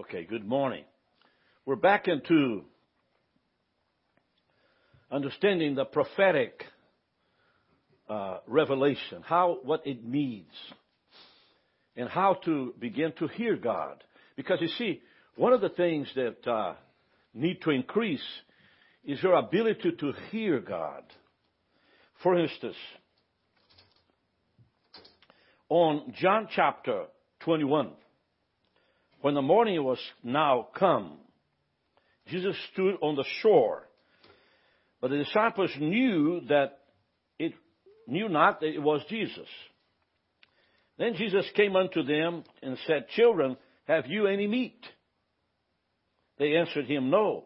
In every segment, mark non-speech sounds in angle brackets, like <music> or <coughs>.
Okay, good morning. We're back into understanding the prophetic uh, revelation, how what it means, and how to begin to hear God. Because you see, one of the things that uh, need to increase is your ability to hear God. For instance, on John chapter 21, when the morning was now come, Jesus stood on the shore. But the disciples knew that it knew not that it was Jesus. Then Jesus came unto them and said, Children, have you any meat? They answered him, No.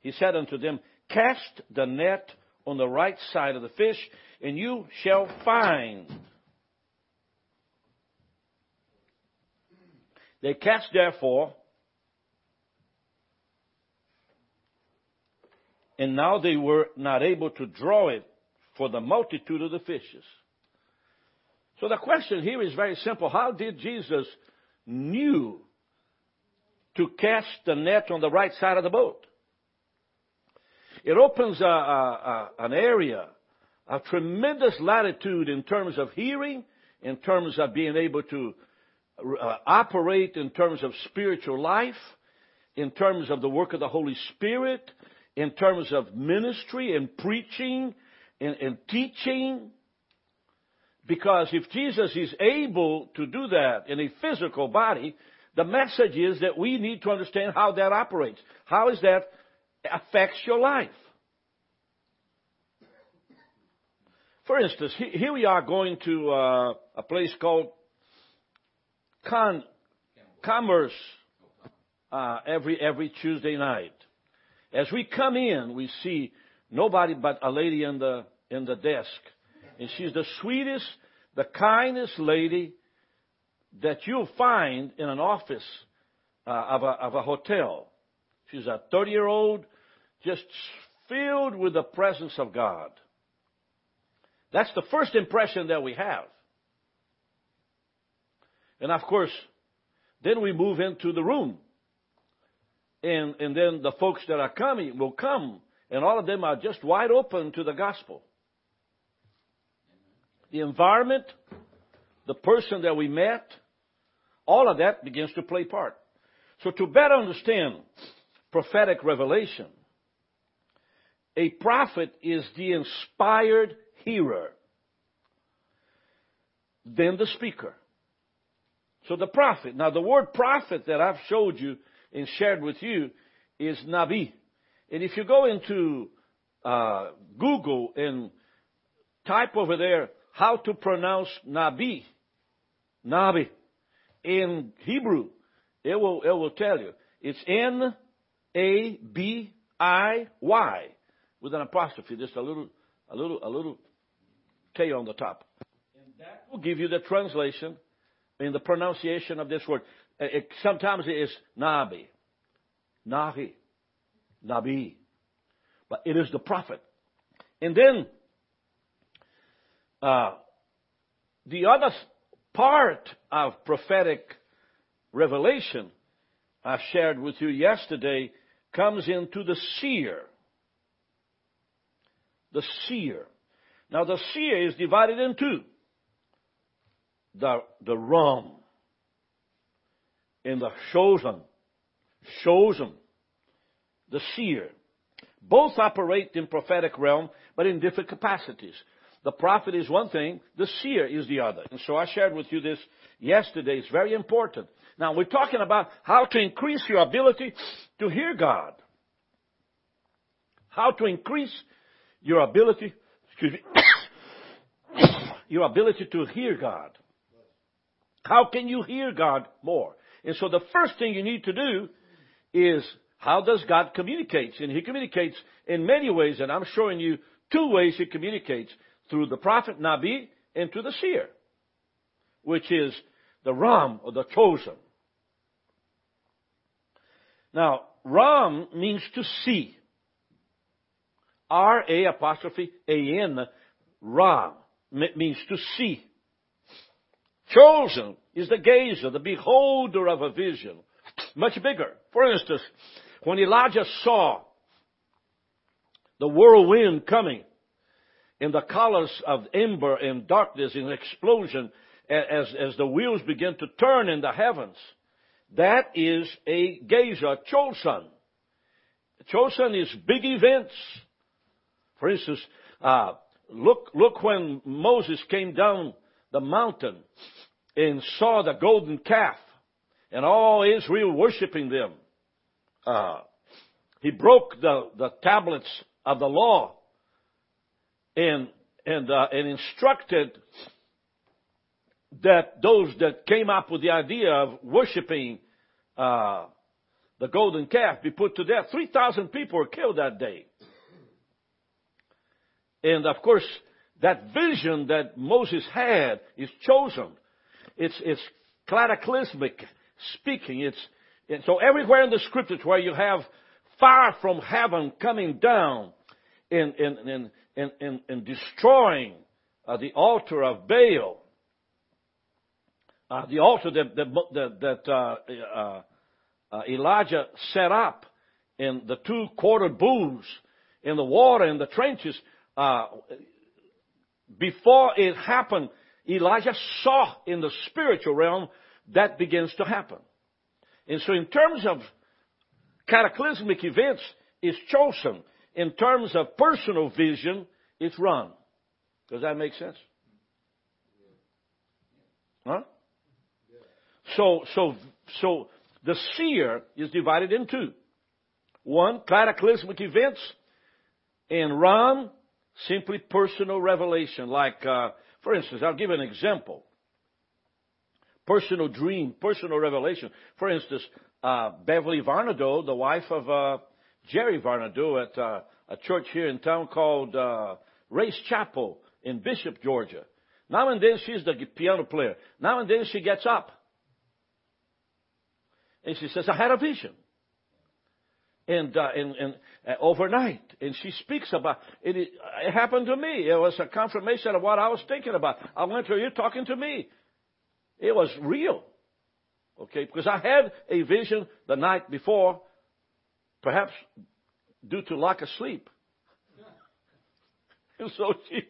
He said unto them, Cast the net on the right side of the fish, and you shall find. They cast therefore, and now they were not able to draw it for the multitude of the fishes. So the question here is very simple. How did Jesus knew to cast the net on the right side of the boat? It opens a, a, a, an area of tremendous latitude in terms of hearing, in terms of being able to operate in terms of spiritual life, in terms of the work of the Holy Spirit, in terms of ministry and preaching and, and teaching. Because if Jesus is able to do that in a physical body, the message is that we need to understand how that operates. How is that affects your life? For instance, here we are going to uh, a place called Con- Commerce uh, every every Tuesday night. As we come in, we see nobody but a lady in the in the desk, and she's the sweetest, the kindest lady that you'll find in an office uh, of, a, of a hotel. She's a 30 year old, just filled with the presence of God. That's the first impression that we have. And of course, then we move into the room. And, and then the folks that are coming will come, and all of them are just wide open to the gospel. The environment, the person that we met, all of that begins to play part. So to better understand prophetic revelation, a prophet is the inspired hearer, then the speaker. So the prophet. Now the word prophet that I've showed you and shared with you is Nabi. And if you go into uh, Google and type over there how to pronounce Nabi, Nabi, in Hebrew, it will, it will tell you. It's N A B I Y with an apostrophe, just a little, a little, a little K on the top. And that will give you the translation in the pronunciation of this word. It, sometimes it is Nabi, Nahi, Nabi. But it is the prophet. And then, uh, the other part of prophetic revelation I shared with you yesterday comes into the seer. The seer. Now the seer is divided in two the, the ram in the chosen, chosen, the seer. Both operate in prophetic realm, but in different capacities. The prophet is one thing, the seer is the other. And so I shared with you this yesterday. It's very important. Now we're talking about how to increase your ability to hear God. How to increase your ability, excuse me, <coughs> your ability to hear God. How can you hear God more? And so the first thing you need to do is how does God communicate? And He communicates in many ways, and I'm showing you two ways He communicates through the prophet Nabi and the seer, which is the Ram or the chosen. Now, Ram means to see. R-A apostrophe A-N, Ram, means to see. Chosen is the gazer, the beholder of a vision. much bigger. For instance, when Elijah saw the whirlwind coming in the colors of ember and darkness and explosion as, as the wheels begin to turn in the heavens, that is a gazer, chosen. Chosen is big events. For instance, uh, look, look when Moses came down the mountain and saw the golden calf and all Israel worshiping them. Uh, he broke the, the tablets of the law and, and, uh, and instructed that those that came up with the idea of worshiping uh, the golden calf be put to death. 3,000 people were killed that day. And of course, that vision that Moses had is chosen. It's, it's cataclysmic speaking. It's, and so everywhere in the scriptures where you have fire from heaven coming down and, and, and, and, and, destroying uh, the altar of Baal, uh, the altar that, that, that uh, uh, uh, Elijah set up in the two quartered bulls in the water in the trenches, uh, before it happened, Elijah saw in the spiritual realm that begins to happen. And so in terms of cataclysmic events, it's chosen. In terms of personal vision, it's run. Does that make sense? Huh? So, so, so the seer is divided in two. One, cataclysmic events, and Ram, simply personal revelation. Like, uh, for instance, I'll give an example. Personal dream, personal revelation. For instance, uh, Beverly Varnado, the wife of uh, Jerry Varnado at uh, a church here in town called uh, Race Chapel in Bishop, Georgia. Now and then she's the piano player. Now and then she gets up and she says, I had a vision. And, uh, and, and uh, overnight, and she speaks about it, it. Happened to me. It was a confirmation of what I was thinking about. I went to you talking to me. It was real. Okay, because I had a vision the night before, perhaps due to lack of sleep. <laughs> and so she,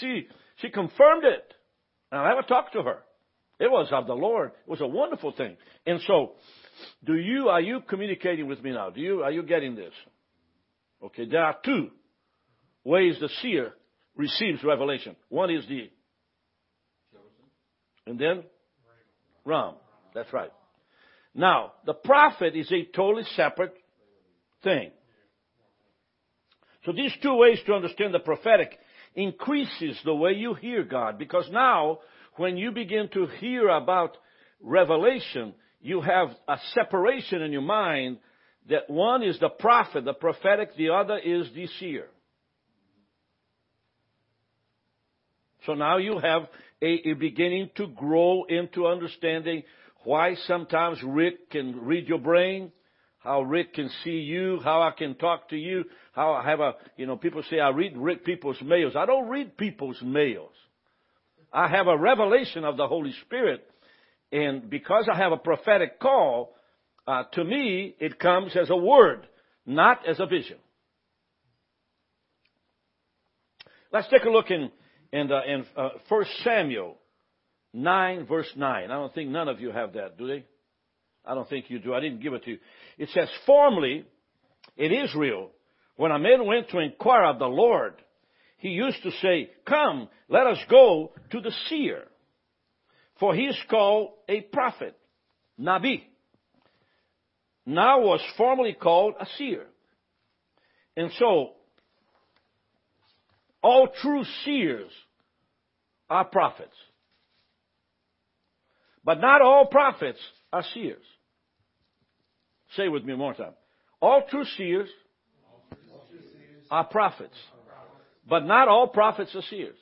she, she confirmed it. And I never talked to her. It was of the Lord. It was a wonderful thing. And so, do you, are you communicating with me now? Do you, are you getting this? Okay, there are two ways the seer receives revelation. One is the, and then Ram. That's right. Now, the prophet is a totally separate thing. So these two ways to understand the prophetic increases the way you hear God because now when you begin to hear about revelation, you have a separation in your mind that one is the prophet, the prophetic, the other is the seer. So now you have a, a, beginning to grow into understanding why sometimes Rick can read your brain, how Rick can see you, how I can talk to you, how I have a, you know, people say I read Rick people's mails. I don't read people's mails. I have a revelation of the Holy Spirit. And because I have a prophetic call, uh, to me, it comes as a word, not as a vision. Let's take a look in, in, the, in uh, 1 Samuel 9, verse 9. I don't think none of you have that, do they? I don't think you do. I didn't give it to you. It says, Formerly, in Israel, when a man went to inquire of the Lord, he used to say, Come, let us go to the seer. For he is called a prophet, Nabi. Now was formerly called a seer. And so, all true seers are prophets. But not all prophets are seers. Say with me one more time. All true seers are prophets. But not all prophets are seers.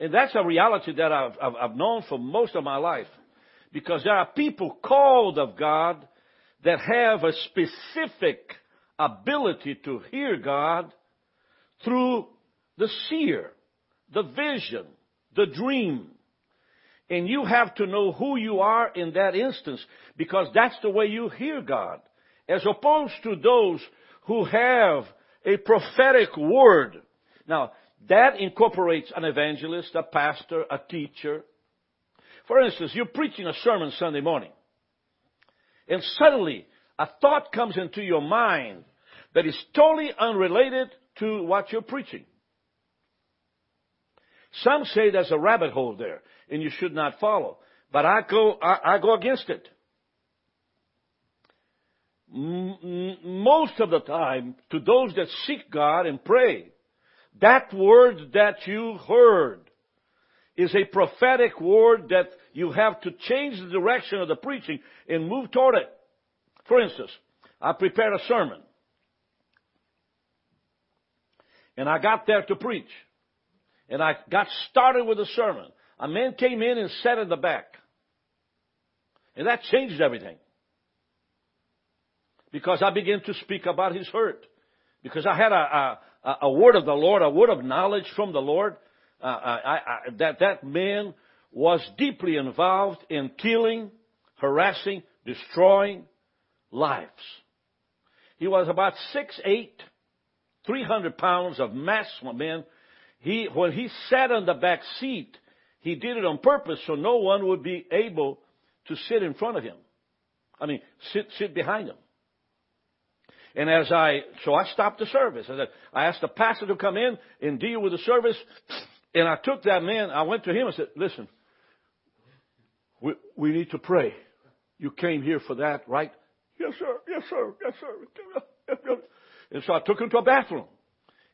And that's a reality that I've, I've, I've known for most of my life. Because there are people called of God that have a specific ability to hear God through the seer, the vision, the dream. And you have to know who you are in that instance because that's the way you hear God. As opposed to those who have a prophetic word. Now, that incorporates an evangelist, a pastor, a teacher. For instance, you're preaching a sermon Sunday morning. And suddenly, a thought comes into your mind that is totally unrelated to what you're preaching. Some say there's a rabbit hole there and you should not follow. But I go, I, I go against it. M- most of the time, to those that seek God and pray, that word that you heard is a prophetic word that you have to change the direction of the preaching and move toward it. For instance, I prepared a sermon. And I got there to preach. And I got started with the sermon. A man came in and sat in the back. And that changed everything. Because I began to speak about his hurt. Because I had a, a, word of the Lord, a word of knowledge from the Lord. Uh, I, I, that that man was deeply involved in killing, harassing, destroying lives. He was about six eight, three hundred pounds of mass man. He, when he sat on the back seat, he did it on purpose so no one would be able to sit in front of him. I mean, sit, sit behind him. And as I, so I stopped the service. I asked the pastor to come in and deal with the service. And I took that man, I went to him and said, listen, we, we need to pray. You came here for that, right? Yes, sir. Yes, sir. Yes, sir. And so I took him to a bathroom.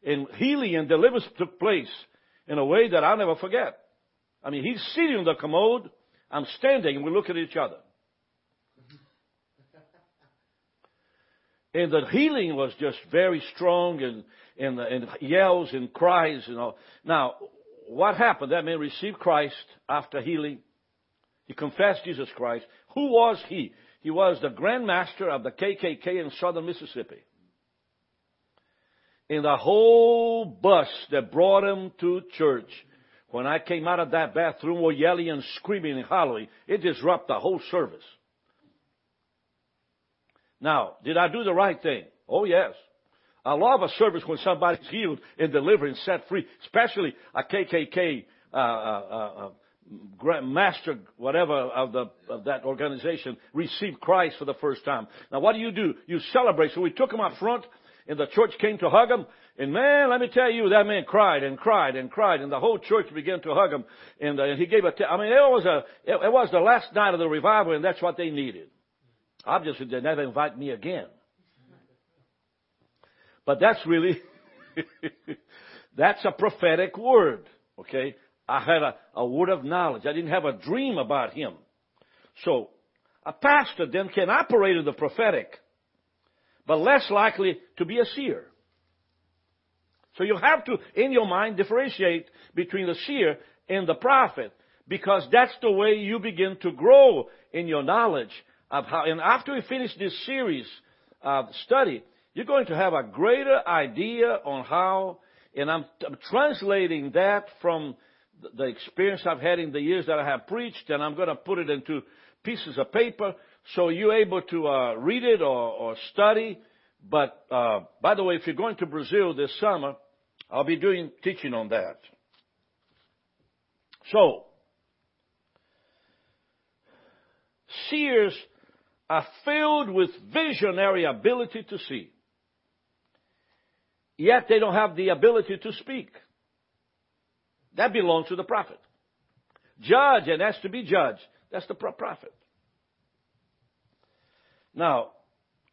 And healing and deliverance took place in a way that I'll never forget. I mean, he's sitting on the commode, I'm standing, and we look at each other. And the healing was just very strong and, and, and yells and cries and all. Now, what happened? That man received Christ after healing. He confessed Jesus Christ. Who was he? He was the Grand Master of the KKK in southern Mississippi. And the whole bus that brought him to church when I came out of that bathroom were yelling and screaming and hollering. It disrupted the whole service. Now, did I do the right thing? Oh yes. I love a service when somebody's healed and delivered and set free, especially a KKK uh, uh, uh, master, whatever of the of that organization, received Christ for the first time. Now, what do you do? You celebrate. So we took him up front, and the church came to hug him. And man, let me tell you, that man cried and cried and cried, and the whole church began to hug him. And uh, he gave a. T- I mean, it was a. It, it was the last night of the revival, and that's what they needed. Obviously, they never invite me again. But that's really, <laughs> that's a prophetic word. Okay? I had a, a word of knowledge. I didn't have a dream about him. So, a pastor then can operate in the prophetic, but less likely to be a seer. So you have to, in your mind, differentiate between the seer and the prophet because that's the way you begin to grow in your knowledge of how, and after we finish this series of study, you're going to have a greater idea on how, and I'm, I'm translating that from the experience I've had in the years that I have preached, and I'm going to put it into pieces of paper so you're able to uh, read it or, or study. But uh, by the way, if you're going to Brazil this summer, I'll be doing teaching on that. So, seers are filled with visionary ability to see. Yet they don't have the ability to speak. That belongs to the prophet. Judge and has to be judged. That's the prophet. Now,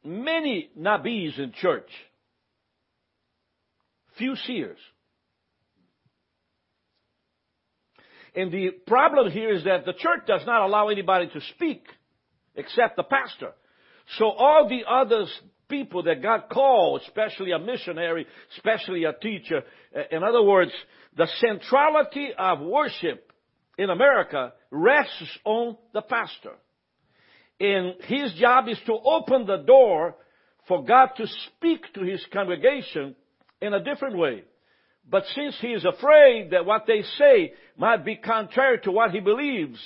many nabis in church, few seers. And the problem here is that the church does not allow anybody to speak except the pastor. So all the other people that got called, especially a missionary, especially a teacher, eh, in other words, the centrality of worship in America rests on the pastor. And his job is to open the door for God to speak to his congregation in a different way. But since he is afraid that what they say might be contrary to what he believes,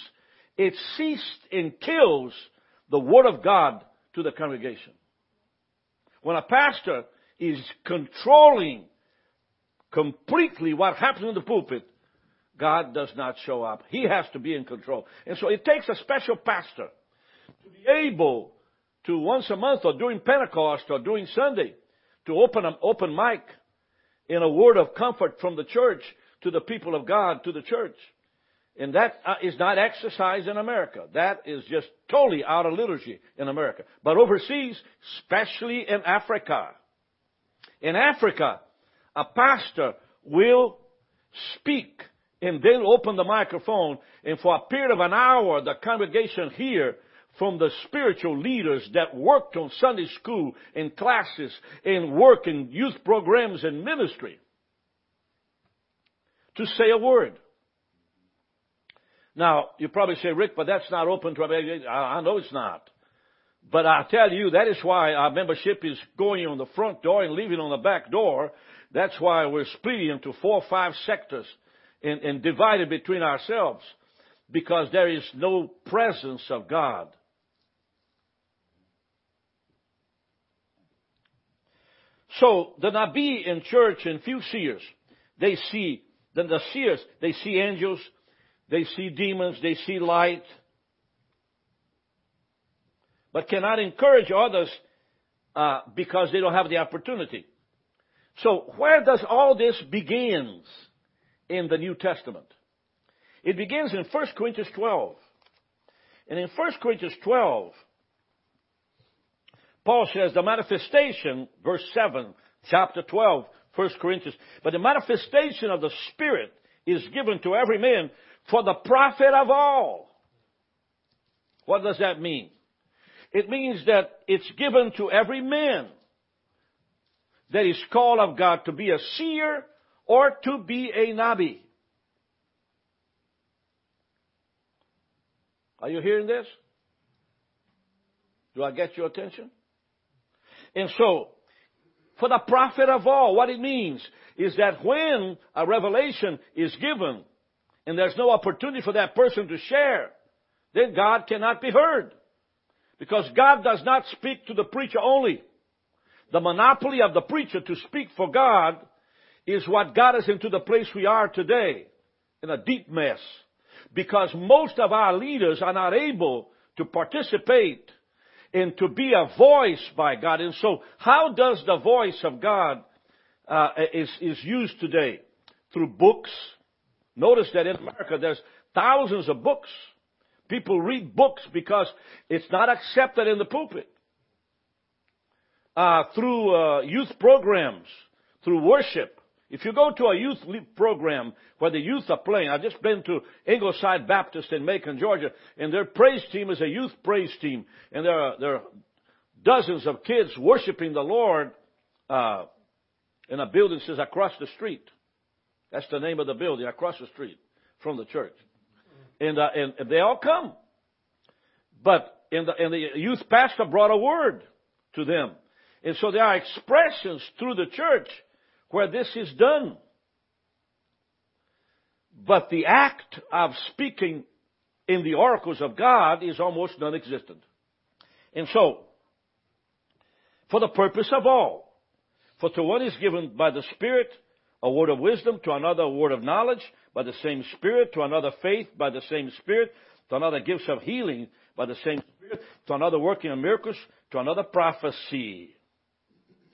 it ceased and kills the word of God to the congregation. When a pastor is controlling completely what happens in the pulpit, God does not show up. He has to be in control. And so it takes a special pastor to be able to once a month or during Pentecost or during Sunday to open an open mic in a word of comfort from the church to the people of God, to the church. And that uh, is not exercised in America. That is just totally out of liturgy in America. But overseas, especially in Africa, in Africa, a pastor will speak and then open the microphone and for a period of an hour the congregation hear from the spiritual leaders that worked on Sunday school and classes and work in youth programs and ministry to say a word. Now, you probably say, Rick, but that's not open to, I know it's not. But I tell you, that is why our membership is going on the front door and leaving on the back door. That's why we're splitting into four or five sectors and, and divided between ourselves. Because there is no presence of God. So the Nabi in church and few seers, they see, then the seers, they see angels, they see demons, they see light, but cannot encourage others uh, because they don't have the opportunity. So where does all this begins in the New Testament? It begins in 1 Corinthians 12. And in 1 Corinthians 12, Paul says the manifestation, verse 7, chapter 12, 1 Corinthians, but the manifestation of the Spirit is given to every man for the profit of all. What does that mean? It means that it's given to every man that is called of God to be a seer or to be a nabi. Are you hearing this? Do I get your attention? And so, for the profit of all, what it means is that when a revelation is given and there's no opportunity for that person to share, then God cannot be heard. Because God does not speak to the preacher only. The monopoly of the preacher to speak for God is what got us into the place we are today, in a deep mess. Because most of our leaders are not able to participate and to be a voice by God. And so, how does the voice of God uh, is is used today? Through books. Notice that in America, there's thousands of books. People read books because it's not accepted in the pulpit. Uh, through uh, youth programs, through worship. If you go to a youth program where the youth are playing, I've just been to Ingleside Baptist in Macon, Georgia, and their praise team is a youth praise team, and there are, there are dozens of kids worshiping the Lord uh, in a building says across the street. That's the name of the building, across the street from the church. And, uh, and, they all come. But in the, and the youth pastor brought a word to them. And so there are expressions through the church where this is done. But the act of speaking in the oracles of God is almost non-existent. And so, for the purpose of all, for to one is given by the Spirit a word of wisdom, to another a word of knowledge by the same Spirit, to another faith by the same Spirit, to another gifts of healing by the same Spirit, to another working of miracles, to another prophecy.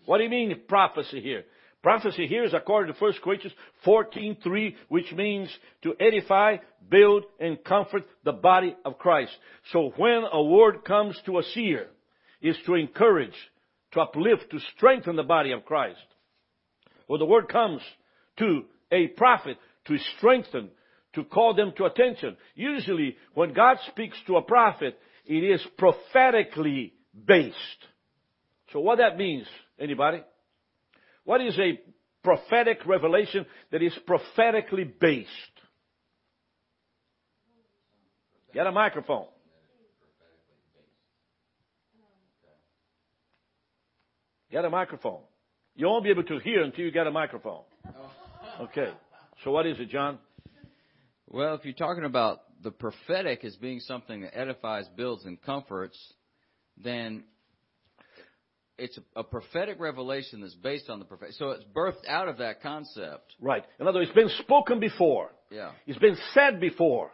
What do you mean prophecy here? Prophecy here is according to 1 Corinthians 14:3, which means to edify, build, and comfort the body of Christ. So when a word comes to a seer, is to encourage, to uplift, to strengthen the body of Christ. Or the word comes to a prophet to strengthen, to call them to attention. Usually, when God speaks to a prophet, it is prophetically based. So what that means, anybody? What is a prophetic revelation that is prophetically based? Get a microphone. Get a microphone. You won't be able to hear until you get a microphone. Oh. Okay. So what is it, John? Well, if you're talking about the prophetic as being something that edifies, builds, and comforts, then it's a, a prophetic revelation that's based on the prophetic. So it's birthed out of that concept. Right. In other words, it's been spoken before. Yeah. It's been said before.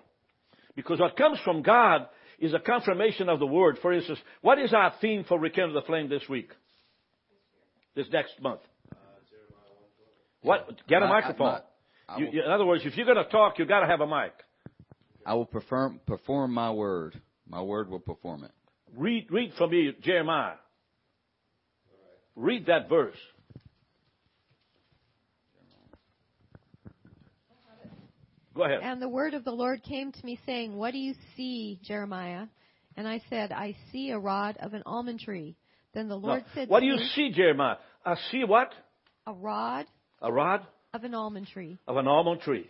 Because what comes from God is a confirmation of the word. For instance, what is our theme for Rekindle of the Flame this week? This next month? Uh, what? Get a I- I- microphone. I You- will- you- in other words, if you're going to talk, you've got to have a mic. I will perform, perform my word. My word will perform it. Read, read for me Jeremiah. Read that verse. Go ahead. And the word of the Lord came to me, saying, What do you see, Jeremiah? And I said, I see a rod of an almond tree. Then the Lord No. said What do you see, Jeremiah? I see what? A rod A rod of an almond tree. of an almond tree.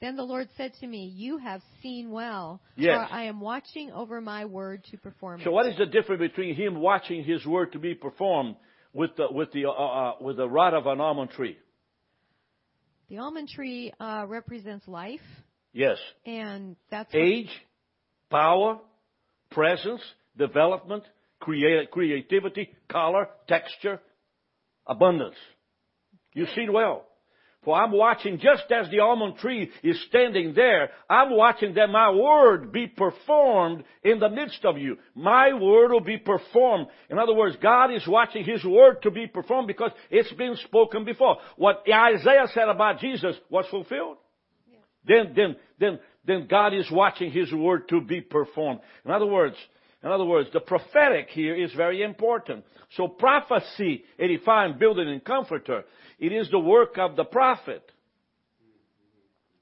Then the Lord said to me, You have seen well, Yes. for I am watching over my word to perform So it. So, what is the difference between him watching his word to be performed with the with the uh, uh, with the rod of an almond tree? The almond tree uh, represents life, Yes. and that's Age, power, presence, development, creativity, color, texture, abundance. You see it well. For I'm watching just as the almond tree is standing there, I'm watching that my word be performed in the midst of you. My word will be performed. In other words, God is watching His word to be performed because it's been spoken before. What Isaiah said about Jesus was fulfilled. Then, then, then, then God is watching His word to be performed. In other words, in other words, the prophetic here is very important. So prophecy, edifying, building, and comforter, it is the work of the prophet.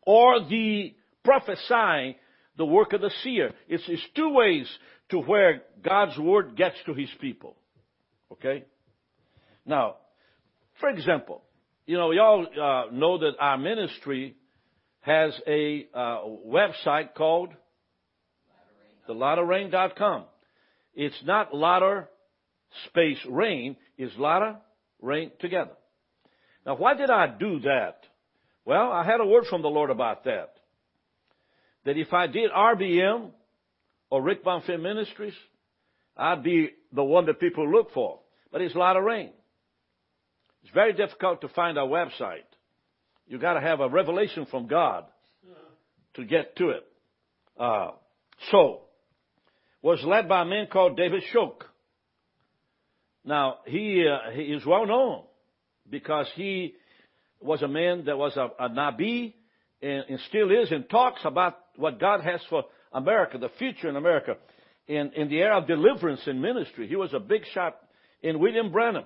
Or the prophesying, the work of the seer. It's, it's two ways to where God's word gets to His people. Okay? Now, for example, you know, y'all uh, know that our ministry has a uh, website called thelatterrain.com. It's not latter space rain, it's latter rain together. Now, why did I do that? Well, I had a word from the Lord about that. That if I did RBM or Rick Bonfim Ministries, I'd be the one that people look for. But it's latter rain. It's very difficult to find our website. You got to have a revelation from God to get to it. Uh, so, was led by a man called David Shook. Now, he, uh, he is well known because he was a man that was a, a Nabi and, and still is and talks about what God has for America, the future in America. In, in the era of deliverance in ministry, he was a big shot in William Branham.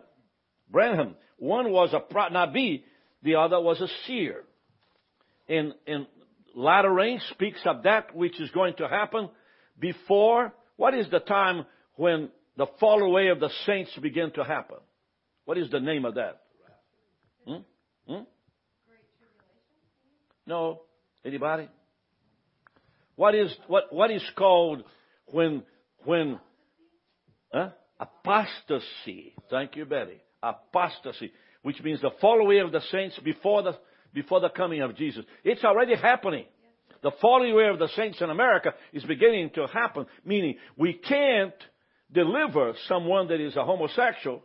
Branham. One was a pro- Nabi, the other was a seer. And, and latter rain speaks of that which is going to happen before. What is the time when the fall away of the saints begin to happen? What is the name of that? Hmm? Hmm? No. Anybody? What is what what is called when when huh? apostasy? Thank you, Betty. Apostasy, which means the fall away of the saints before the before the coming of Jesus. It's already happening. The falling away of the saints in America is beginning to happen, meaning we can't deliver someone that is a homosexual,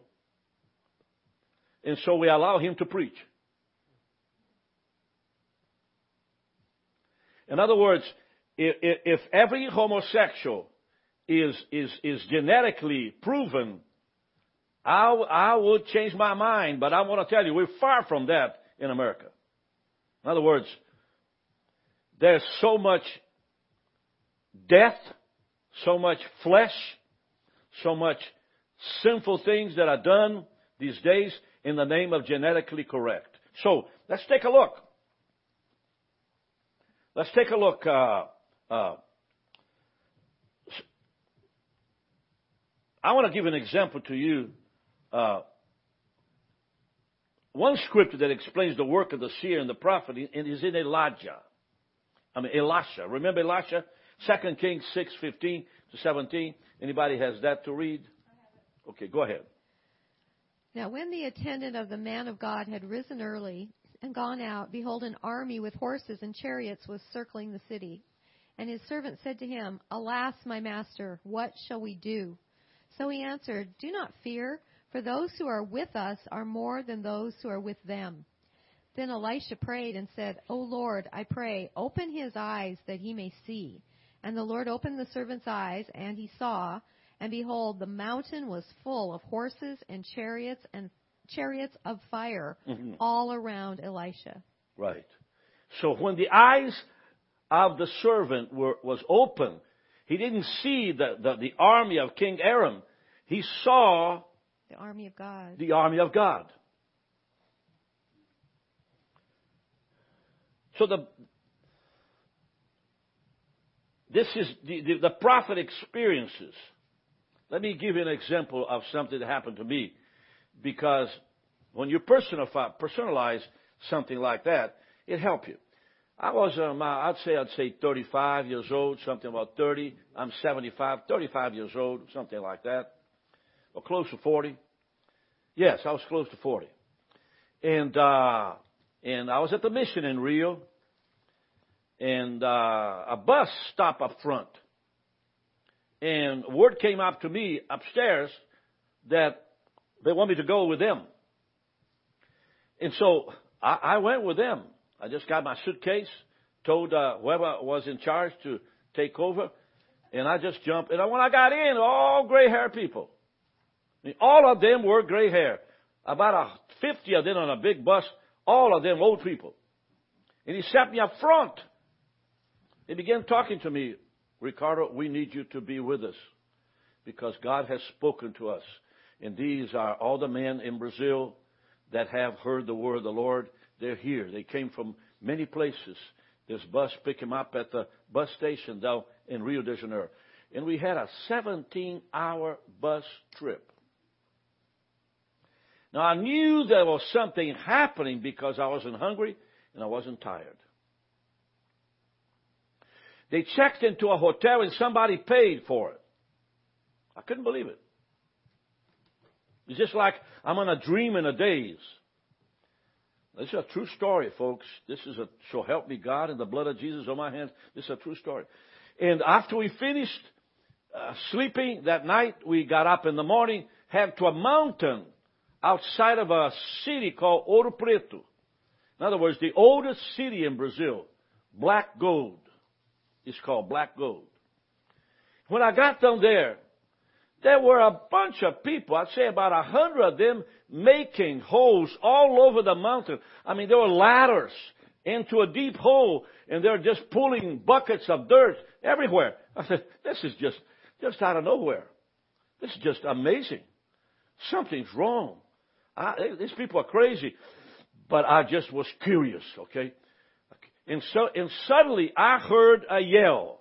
and so we allow him to preach. In other words, if, if every homosexual is, is, is genetically proven, I, I would change my mind, but I want to tell you, we're far from that in America. In other words, there's so much death, so much flesh, so much sinful things that are done these days in the name of genetically correct. So let's take a look. Let's take a look. Uh, uh, I want to give an example to you. Uh, one scripture that explains the work of the seer and the prophet is in Elijah. I mean Elisha. Remember Elisha? Second Kings six fifteen to seventeen. Anybody has that to read? Okay, go ahead. Now, when the attendant of the man of God had risen early and gone out, behold, an army with horses and chariots was circling the city. And his servant said to him, Alas, my master, what shall we do? So he answered, Do not fear, for those who are with us are more than those who are with them. Then Elisha prayed and said, O Lord, I pray, open his eyes that he may see. And the Lord opened the servant's eyes, and he saw, and behold, the mountain was full of horses and chariots and chariots of fire Mhm. all around Elisha. Right. So when the eyes of the servant were, was open, he didn't see the, the, the army of King Aram. He saw The army of God. the army of God. So the this is the, the, the prophet experiences. Let me give you an example of something that happened to me. Because when you personalize something like that, it helps you. I was, um, I'd say, I'd say 35 years old, something about 30. I'm 75, 35 years old, something like that. Or close to 40. Yes, I was close to 40. And, uh, and I was at the mission in Rio. And, uh, a bus stopped up front. And word came up to me upstairs that they want me to go with them. And so I, I went with them. I just got my suitcase, told uh, whoever was in charge to take over, and I just jumped. And when I got in, all gray hair people. I mean, all of them were gray hair. About a 50 of them on a big bus, all of them old people. And he sat me up front. He began talking to me. Ricardo, we need you to be with us because God has spoken to us. And these are all the men in Brazil that have heard the word of the Lord. They're here. They came from many places. This bus picked them up at the bus station down in Rio de Janeiro. And we had a 17 hour bus trip. Now I knew there was something happening because I wasn't hungry and I wasn't tired. They checked into a hotel and somebody paid for it. I couldn't believe it. It's just like I'm on a dream in a daze. This is a true story, folks. This is a, so help me God and the blood of Jesus on my hands. This is a true story. And after we finished uh, sleeping that night, we got up in the morning, head to a mountain outside of a city called Ouro Preto. In other words, the oldest city in Brazil, black gold. It's called black gold. When I got down there, there were a bunch of people, I'd say about a hundred of them, making holes all over the mountain. I mean, there were ladders into a deep hole, and they're just pulling buckets of dirt everywhere. I said, this is just, just out of nowhere. This is just amazing. Something's wrong. I, these people are crazy. But I just was curious, okay? And so, and suddenly I heard a yell.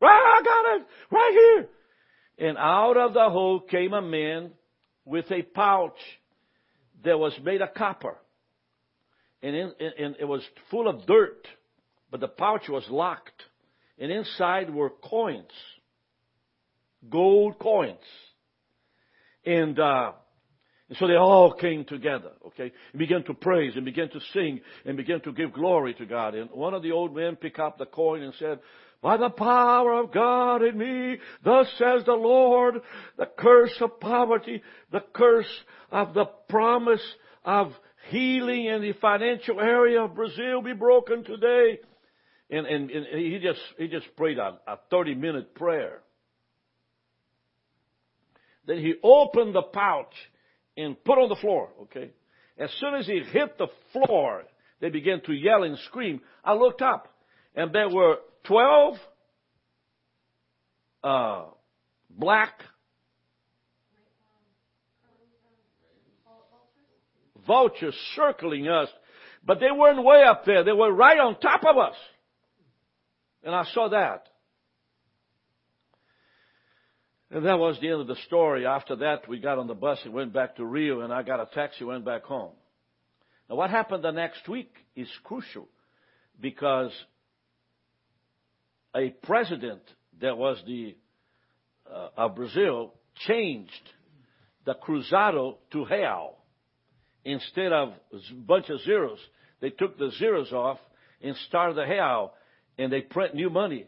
Right, I got it! Right here! And out of the hole came a man with a pouch that was made of copper. And, in, and it was full of dirt, but the pouch was locked. And inside were coins. Gold coins. And, uh, and so they all came together, okay, and began to praise and began to sing and began to give glory to God. And one of the old men picked up the coin and said, by the power of God in me, thus says the Lord, the curse of poverty, the curse of the promise of healing in the financial area of Brazil be broken today. And, and, and he just, he just prayed a, a 30 minute prayer. Then he opened the pouch and put on the floor, okay? As soon as he hit the floor, they began to yell and scream. I looked up, and there were 12 uh, black vultures circling us, but they weren't way up there. They were right on top of us. And I saw that. And that was the end of the story. After that, we got on the bus and went back to Rio, and I got a taxi, and went back home. Now, what happened the next week is crucial because a president that was the uh, of Brazil changed the cruzado to real instead of a bunch of zeros. They took the zeros off and started the real, and they print new money.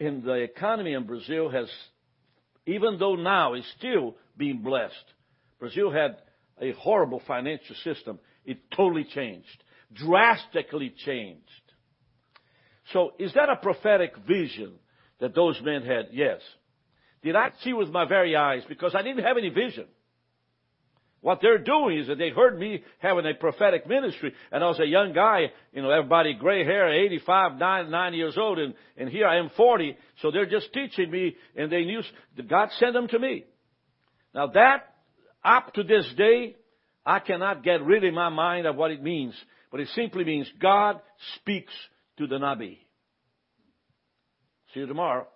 And the economy in Brazil has, even though now is still being blessed, Brazil had a horrible financial system. It totally changed, drastically changed. So is that a prophetic vision that those men had? Yes. Did I see with my very eyes? Because I didn't have any vision. What they're doing is that they heard me having a prophetic ministry, and I was a young guy, you know, everybody gray hair, 85, 90 years old, and, and here I am 40, so they're just teaching me, and they knew, God sent them to me. Now that, up to this day, I cannot get rid in my mind of what it means, but it simply means God speaks to the Nabi. See you tomorrow.